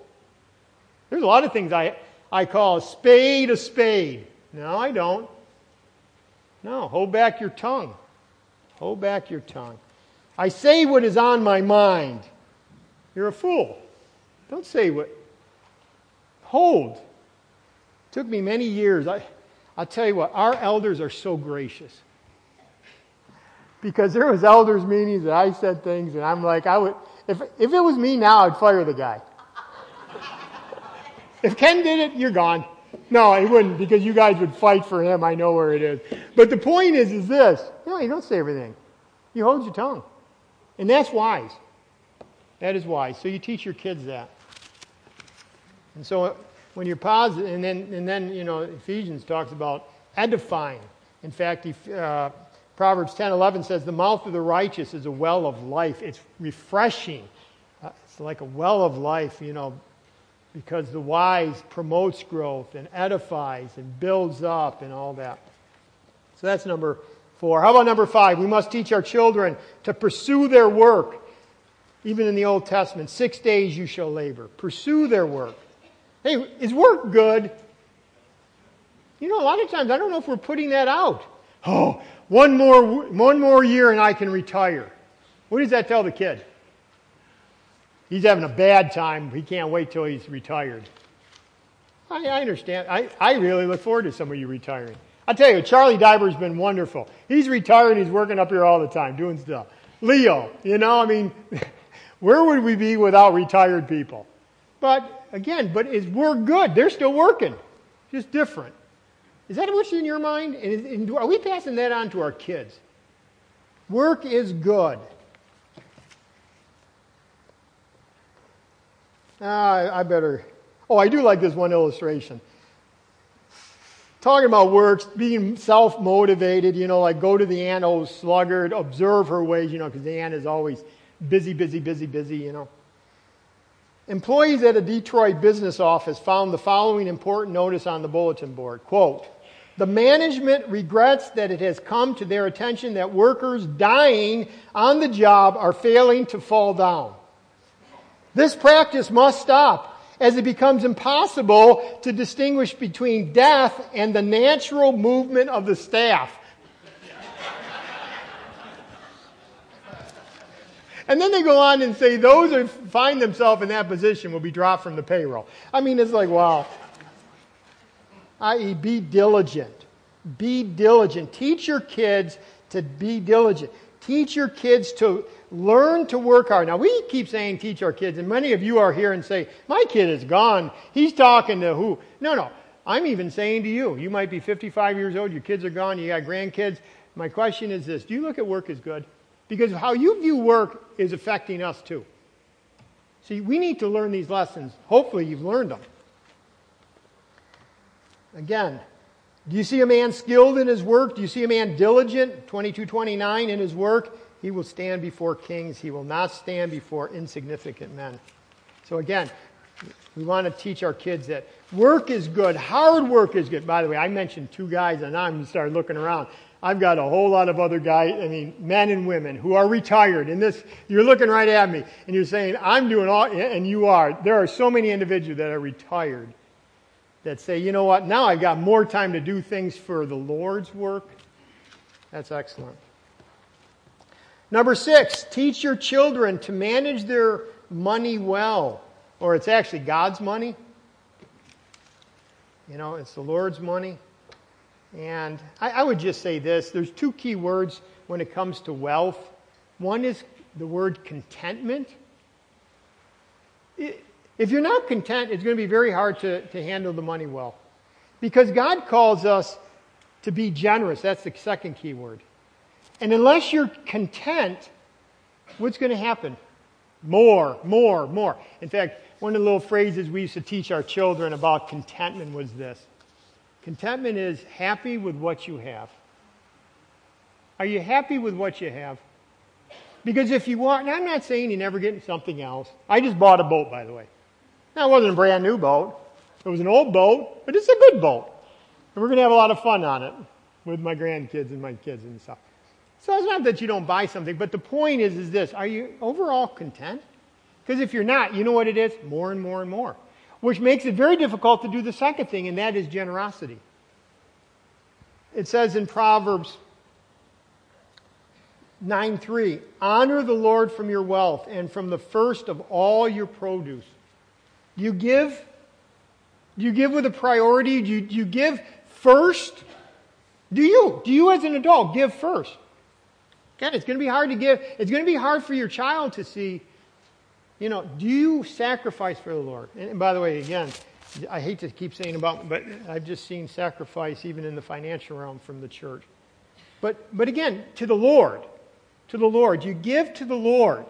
There's a lot of things I, I call a spade a spade. No, I don't. No, hold back your tongue. Hold back your tongue. I say what is on my mind. You're a fool. Don't say what. Hold. It took me many years. I, I'll tell you what, our elders are so gracious. Because there was elders meetings and I said things and I'm like, I would, if, if it was me now, I'd fire the guy. if Ken did it, you're gone. No, he wouldn't because you guys would fight for him. I know where it is. But the point is, is this. No, you don't say everything. You hold your tongue. And that's wise. That is wise. So you teach your kids that. And so when you're positive, and then, and then you know, Ephesians talks about edifying. In fact, uh, Proverbs 10 11 says, The mouth of the righteous is a well of life. It's refreshing. Uh, it's like a well of life, you know, because the wise promotes growth and edifies and builds up and all that. So that's number four. How about number five? We must teach our children to pursue their work. Even in the Old Testament, six days you shall labor. Pursue their work. Hey, is work good? You know, a lot of times I don't know if we're putting that out. Oh, one more, one more year and I can retire. What does that tell the kid? He's having a bad time. He can't wait till he's retired. I, I understand. I, I really look forward to some of you retiring. I tell you, Charlie Diver's been wonderful. He's retired. He's working up here all the time, doing stuff. Leo, you know, I mean, where would we be without retired people? But again, but is we're good. They're still working, just different. Is that what's in your mind? And are we passing that on to our kids? Work is good. Ah, I better. Oh, I do like this one illustration. talking about works, being self motivated, you know, like go to the ant, oh sluggard, observe her ways, you know, because the ant is always busy, busy, busy, busy, you know. Employees at a Detroit business office found the following important notice on the bulletin board. Quote, the management regrets that it has come to their attention that workers dying on the job are failing to fall down. This practice must stop as it becomes impossible to distinguish between death and the natural movement of the staff. and then they go on and say those who find themselves in that position will be dropped from the payroll. I mean, it's like, wow. I.e., be diligent. Be diligent. Teach your kids to be diligent. Teach your kids to learn to work hard. Now, we keep saying teach our kids, and many of you are here and say, My kid is gone. He's talking to who? No, no. I'm even saying to you, you might be 55 years old, your kids are gone, you got grandkids. My question is this Do you look at work as good? Because how you view work is affecting us too. See, we need to learn these lessons. Hopefully, you've learned them. Again, do you see a man skilled in his work? Do you see a man diligent, 2229 in his work? He will stand before kings. He will not stand before insignificant men. So again, we want to teach our kids that work is good. Hard work is good. By the way, I mentioned two guys and I'm started looking around. I've got a whole lot of other guys, I mean, men and women who are retired. And this, you're looking right at me and you're saying, I'm doing all, and you are. There are so many individuals that are retired that say, you know what, now I've got more time to do things for the Lord's work. That's excellent. Number six, teach your children to manage their money well. Or it's actually God's money. You know, it's the Lord's money. And I, I, would just say this there's two key words when it comes to wealth. One is the word contentment. If you're not content, it's going to be very hard to, to handle the money well. Because God calls us to be generous. That's the second key word. And unless you're content, what's going to happen? More, more, more. In fact, one of the little phrases we used to teach our children about contentment was this Contentment is happy with what you have. Are you happy with what you have? Because if you want, and I'm not saying you never get something else. I just bought a boat, by the way. Now, it wasn't a brand new boat. It was an old boat, but it's a good boat. And we're going to have a lot of fun on it with my grandkids and my kids and stuff. So it's not that you don't buy something, but the point is, is this. Are you overall content? Because if you're not, you know what it is? More and more and more. Which makes it very difficult to do the second thing, and that is generosity. It says in Proverbs 9 3, honor the Lord from your wealth and from the first of all your produce. You give, you give with a priority? You, do you give first? Do you? Do you as an adult give first? Again, it's going to be hard to give. It's going to be hard for your child to see, you know, do you sacrifice for the Lord? And, by the way, again, I hate to keep saying about, but I've just seen sacrifice even in the financial realm from the church. But, but again, to the Lord, to the Lord. You give to the Lord.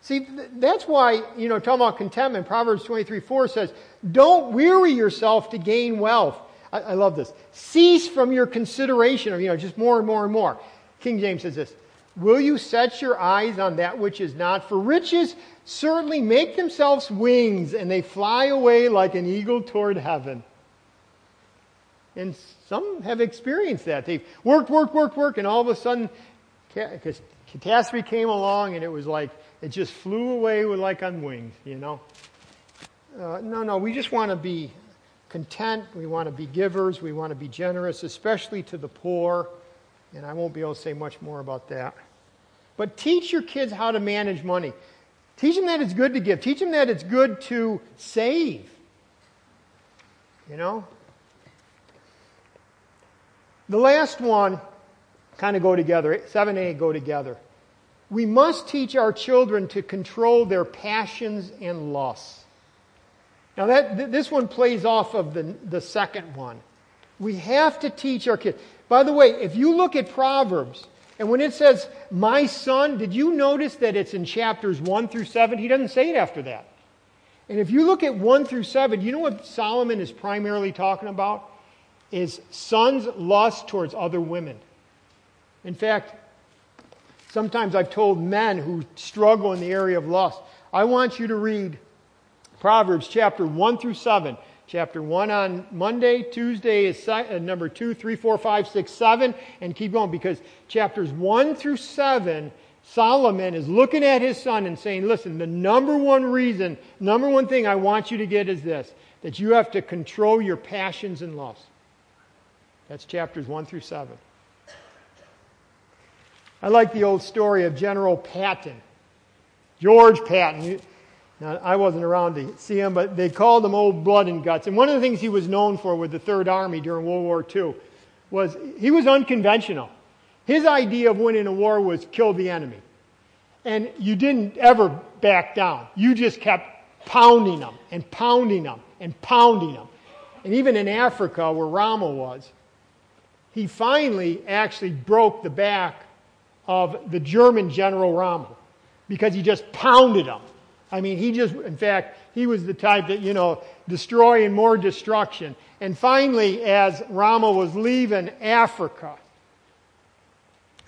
See, that's why, you know, talking about contentment, Proverbs 23 4 says, Don't weary yourself to gain wealth. I, I love this. Cease from your consideration of, you know, just more and more and more. King James says this Will you set your eyes on that which is not? For riches certainly make themselves wings, and they fly away like an eagle toward heaven. And some have experienced that. They've worked, worked, worked, worked, and all of a sudden, because catastrophe came along, and it was like it just flew away like on wings, you know. Uh, no, no, we just want to be content. We want to be givers. We want to be generous, especially to the poor. And I won't be able to say much more about that. But teach your kids how to manage money. Teach them that it's good to give. Teach them that it's good to save. You know? The last one kind of go together. 7 8 go together. We must teach our children to control their passions and lusts. Now, that, this one plays off of the, the second one. We have to teach our kids. By the way, if you look at Proverbs, and when it says, my son, did you notice that it's in chapters 1 through 7? He doesn't say it after that. And if you look at 1 through 7, you know what Solomon is primarily talking about? Is sons' lust towards other women. In fact, sometimes I've told men who struggle in the area of lust, I want you to read Proverbs chapter 1 through 7. Chapter 1 on Monday, Tuesday is uh, number 2, 3, 4, 5, 6, 7, and keep going because chapters 1 through 7 Solomon is looking at his son and saying, Listen, the number one reason, number one thing I want you to get is this that you have to control your passions and lusts. That's chapters 1 through 7. I like the old story of General Patton. George Patton. Now, I wasn't around to see him, but they called him Old Blood and Guts. And one of the things he was known for with the Third Army during World War II was he was unconventional. His idea of winning a war was kill the enemy. And you didn't ever back down. You just kept pounding them and pounding them and pounding them. And even in Africa, where Rommel was, he finally actually broke the back of the German General Rommel because he just pounded them. I mean, he just, in fact, he was the type that, you know, destroy and more destruction. And finally, as Rommel was leaving Africa,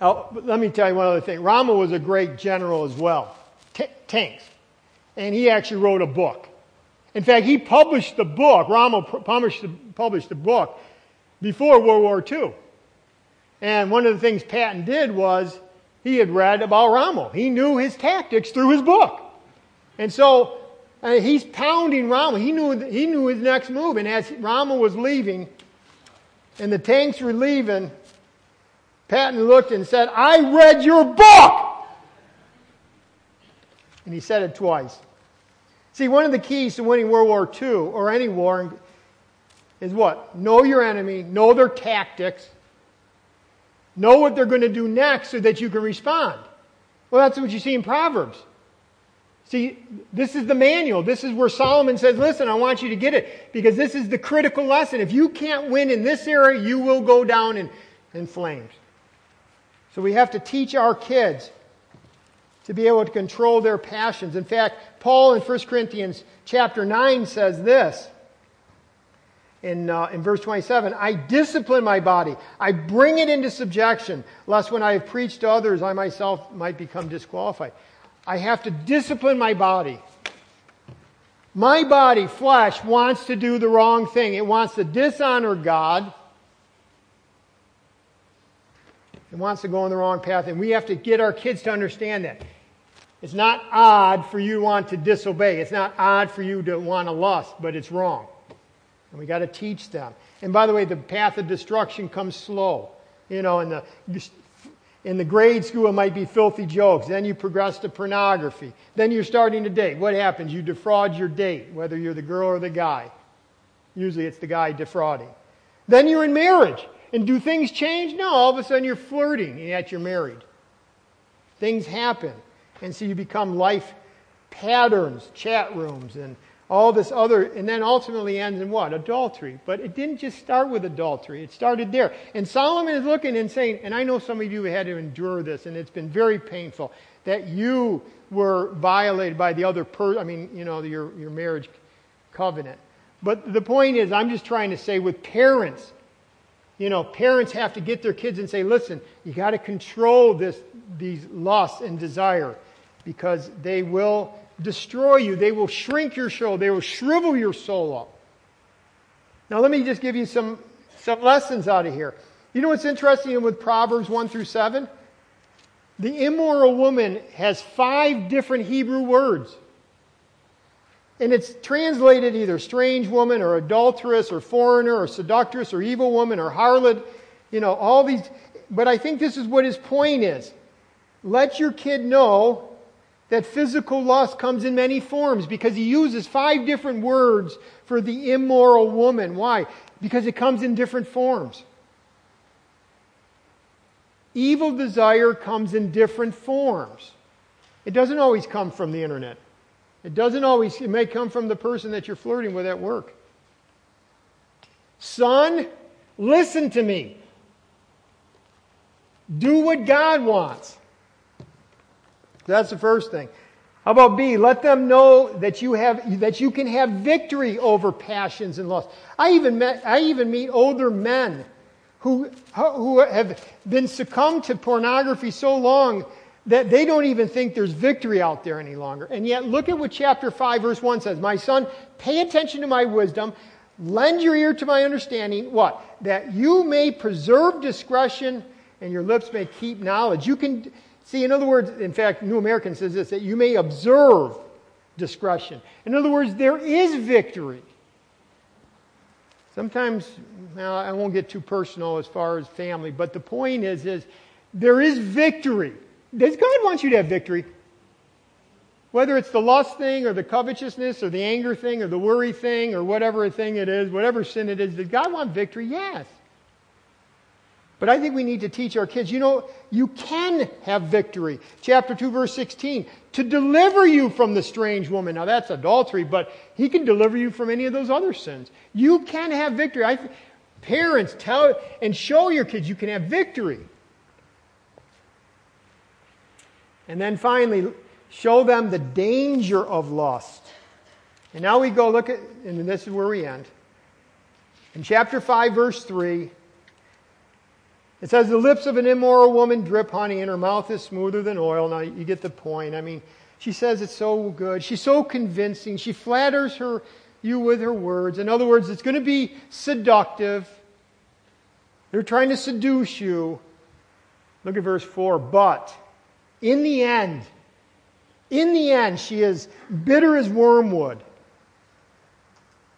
Oh, let me tell you one other thing. Rommel was a great general as well. T- tanks. And he actually wrote a book. In fact, he published the book, Rommel published the, published the book before World War II. And one of the things Patton did was he had read about Rommel. He knew his tactics through his book. And so uh, he's pounding Rommel. He knew, he knew his next move. And as Rommel was leaving and the tanks were leaving, Patton looked and said, I read your book! And he said it twice. See, one of the keys to winning World War II or any war is what? Know your enemy, know their tactics, know what they're going to do next so that you can respond. Well, that's what you see in Proverbs. See, this is the manual. This is where Solomon says, listen, I want you to get it because this is the critical lesson. If you can't win in this area, you will go down in, in flames. So we have to teach our kids to be able to control their passions. In fact, Paul in 1 Corinthians chapter 9 says this in, uh, in verse 27 I discipline my body, I bring it into subjection, lest when I have preached to others, I myself might become disqualified. I have to discipline my body. My body, flesh, wants to do the wrong thing. It wants to dishonor God. It wants to go on the wrong path. And we have to get our kids to understand that. It's not odd for you to want to disobey. It's not odd for you to want to lust, but it's wrong. And we got to teach them. And by the way, the path of destruction comes slow. You know, and the in the grade school, it might be filthy jokes. Then you progress to pornography. Then you're starting to date. What happens? You defraud your date, whether you're the girl or the guy. Usually it's the guy defrauding. Then you're in marriage. And do things change? No, all of a sudden you're flirting and yet you're married. Things happen. And so you become life patterns, chat rooms, and all this other, and then ultimately ends in what? Adultery. But it didn't just start with adultery, it started there. And Solomon is looking and saying, and I know some of you had to endure this, and it's been very painful, that you were violated by the other person, I mean, you know, your, your marriage covenant. But the point is, I'm just trying to say with parents, you know, parents have to get their kids and say, listen, you got to control this, these lusts and desire because they will destroy you. They will shrink your soul. They will shrivel your soul up. Now, let me just give you some, some lessons out of here. You know what's interesting with Proverbs 1 through 7? The immoral woman has five different Hebrew words. And it's translated either strange woman or adulteress or foreigner or seductress or evil woman or harlot, you know, all these. But I think this is what his point is. Let your kid know that physical lust comes in many forms because he uses five different words for the immoral woman. Why? Because it comes in different forms. Evil desire comes in different forms. It doesn't always come from the internet. It doesn't always, it may come from the person that you're flirting with at work. Son, listen to me. Do what God wants. That's the first thing. How about B? Let them know that you have that you can have victory over passions and lust. I even met I even meet older men who who have been succumbed to pornography so long that they don't even think there's victory out there any longer. And yet look at what chapter 5 verse 1 says. My son, pay attention to my wisdom, lend your ear to my understanding. What? That you may preserve discretion and your lips may keep knowledge. You can See, in other words, in fact, New American says this that you may observe discretion. In other words, there is victory. Sometimes, well, I won't get too personal as far as family, but the point is, is there is victory. Does God want you to have victory? Whether it's the lust thing or the covetousness or the anger thing or the worry thing or whatever thing it is, whatever sin it is, does God want victory? Yes. But I think we need to teach our kids, you know, you can have victory. Chapter 2, verse 16, to deliver you from the strange woman. Now that's adultery, but he can deliver you from any of those other sins. You can have victory. I, parents, tell and show your kids you can have victory. And then finally, show them the danger of lust. And now we go look at, and this is where we end. In chapter 5, verse 3, it says, The lips of an immoral woman drip honey, and her mouth is smoother than oil. Now, you get the point. I mean, she says it's so good. She's so convincing. She flatters her, you with her words. In other words, it's going to be seductive. They're trying to seduce you. Look at verse 4. But in the end, in the end, she is bitter as wormwood.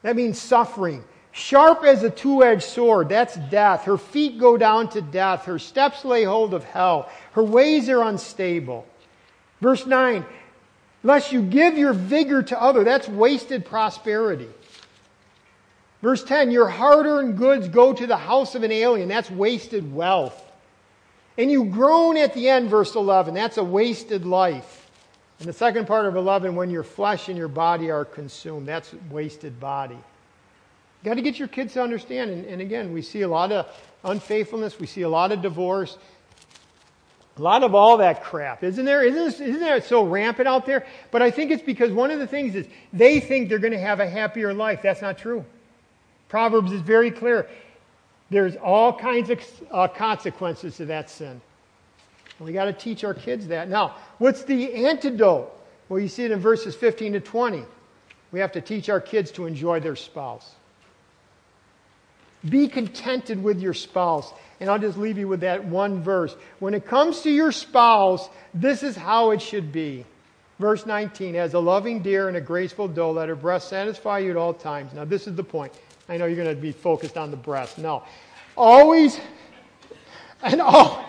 That means suffering. Sharp as a two edged sword, that's death. Her feet go down to death. Her steps lay hold of hell. Her ways are unstable. Verse 9, lest you give your vigor to other, that's wasted prosperity. Verse 10, your hard earned goods go to the house of an alien, that's wasted wealth. And you groan at the end, verse 11, that's a wasted life. And the second part of 11, when your flesh and your body are consumed, that's wasted body got to get your kids to understand. And, and again, we see a lot of unfaithfulness, we see a lot of divorce, a lot of all that crap, isn't there? Isn't, isn't that so rampant out there? But I think it's because one of the things is they think they're going to have a happier life. That's not true. Proverbs is very clear. There's all kinds of uh, consequences to that sin. We got to teach our kids that. Now, what's the antidote? Well, you see it in verses 15 to 20. We have to teach our kids to enjoy their spouse. Be contented with your spouse. And I'll just leave you with that one verse. When it comes to your spouse, this is how it should be. Verse 19, as a loving deer and a graceful doe, let her breast satisfy you at all times. Now, this is the point. I know you're going to be focused on the breast. No. Always, and all.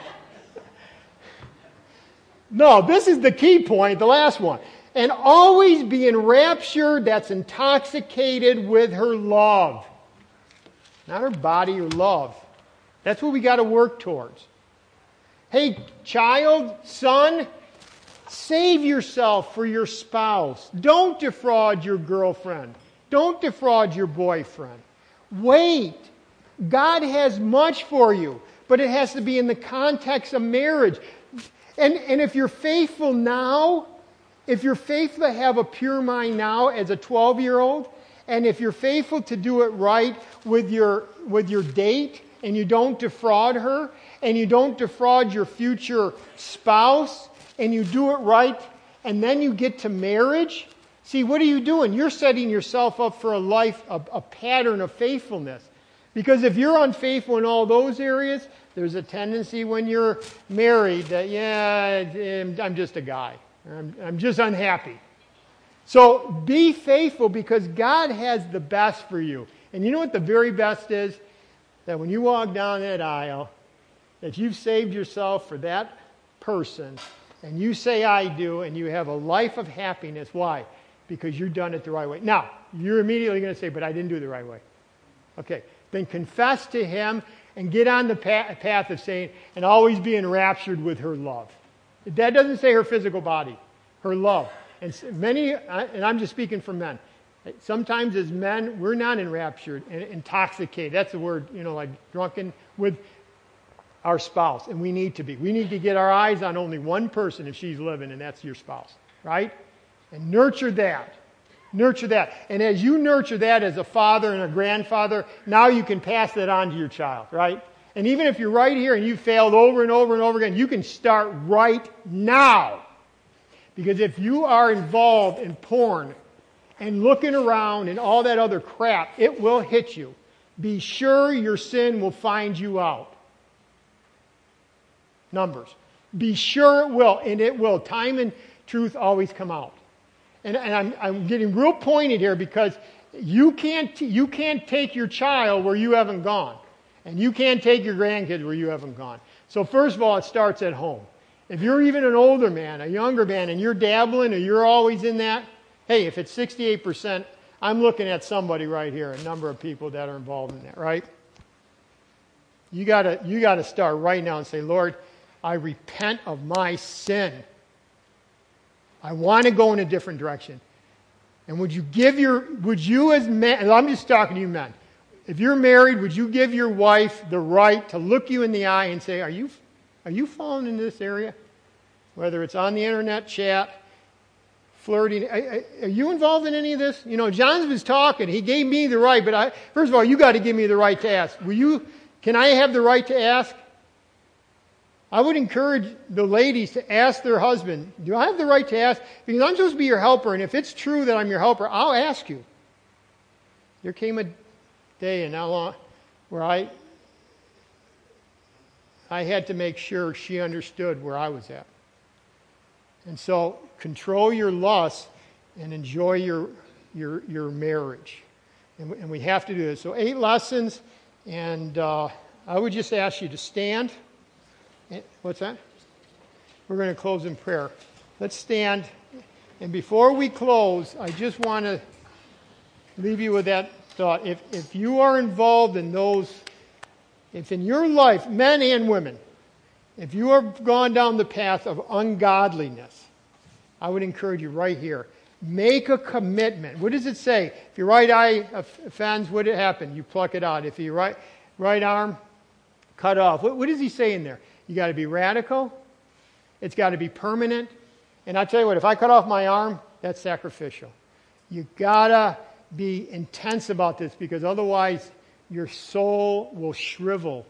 No, this is the key point, the last one. And always be enraptured, that's intoxicated with her love not her body or love. That's what we got to work towards. Hey, child, son, save yourself for your spouse. Don't defraud your girlfriend. Don't defraud your boyfriend. Wait. God has much for you, but it has to be in the context of marriage. And, and if you're faithful now, if you're faithful to have a pure mind now as a 12 year old, and if you're faithful to do it right with your, with your date, and you don't defraud her, and you don't defraud your future spouse, and you do it right, and then you get to marriage, see, what are you doing? You're setting yourself up for a life, a, a pattern of faithfulness. Because if you're unfaithful in all those areas, there's a tendency when you're married that, yeah, I'm just a guy. I'm, I'm just unhappy. So be faithful because God has the best for you. And you know what the very best is? That when you walk down that aisle, that you've saved yourself for that person, and you say, I do, and you have a life of happiness. Why? Because you've done it the right way. Now, you're immediately going to say, But I didn't do it the right way. Okay, then confess to Him and get on the path of saying, and always be enraptured with her love. That doesn't say her physical body, her love. And many, and I'm just speaking for men. Sometimes as men, we're not enraptured and intoxicated. That's the word, you know, like drunken with our spouse. And we need to be. We need to get our eyes on only one person if she's living, and that's your spouse, right? And nurture that. Nurture that. And as you nurture that as a father and a grandfather, now you can pass that on to your child, right? And even if you're right here and you failed over and over and over again, you can start right now. Because if you are involved in porn and looking around and all that other crap, it will hit you. Be sure your sin will find you out. Numbers. Be sure it will, and it will. Time and truth always come out. And, and I'm, I'm getting real pointed here because you can't, you can't take your child where you haven't gone. And you can't take your grandkids where you haven't gone. So, first of all, it starts at home. If you're even an older man, a younger man, and you're dabbling or you're always in that, hey, if it's 68%, I'm looking at somebody right here, a number of people that are involved in that, right? You gotta, you gotta start right now and say, Lord, I repent of my sin. I want to go in a different direction. And would you give your, would you as men, I'm just talking to you men, if you're married, would you give your wife the right to look you in the eye and say, Are you, are you falling into this area? Whether it's on the internet chat, flirting. Are you involved in any of this? You know, John was talking. He gave me the right, but I, first of all, you got to give me the right to ask. Will you, can I have the right to ask? I would encourage the ladies to ask their husband, Do I have the right to ask? Because I'm supposed to be your helper, and if it's true that I'm your helper, I'll ask you. There came a day and how long uh, where I I had to make sure she understood where I was at. And so control your lust and enjoy your your your marriage. And, and we have to do this. So eight lessons, and uh, I would just ask you to stand. Eh, what's that? We're going to close in prayer. Let's stand. And before we close, I just want to leave you with that thought. If, if you are involved in those, if in your life, men and women, if you have gone down the path of ungodliness, I would encourage you right here. Make a commitment. What does it say? If your right eye offends, what happen? You pluck it out. If your right, right arm, cut off. What, what does he say in there? You got to be radical. It's got to be permanent. And I tell you what, if I cut off my arm, that's sacrificial. You gotta be intense about this because otherwise your soul will shrivel.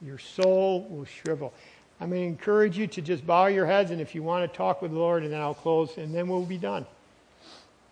Your soul will shrivel. I'm going to encourage you to just bow your heads, and if you want to talk with the Lord, and then I'll close, and then we'll be done.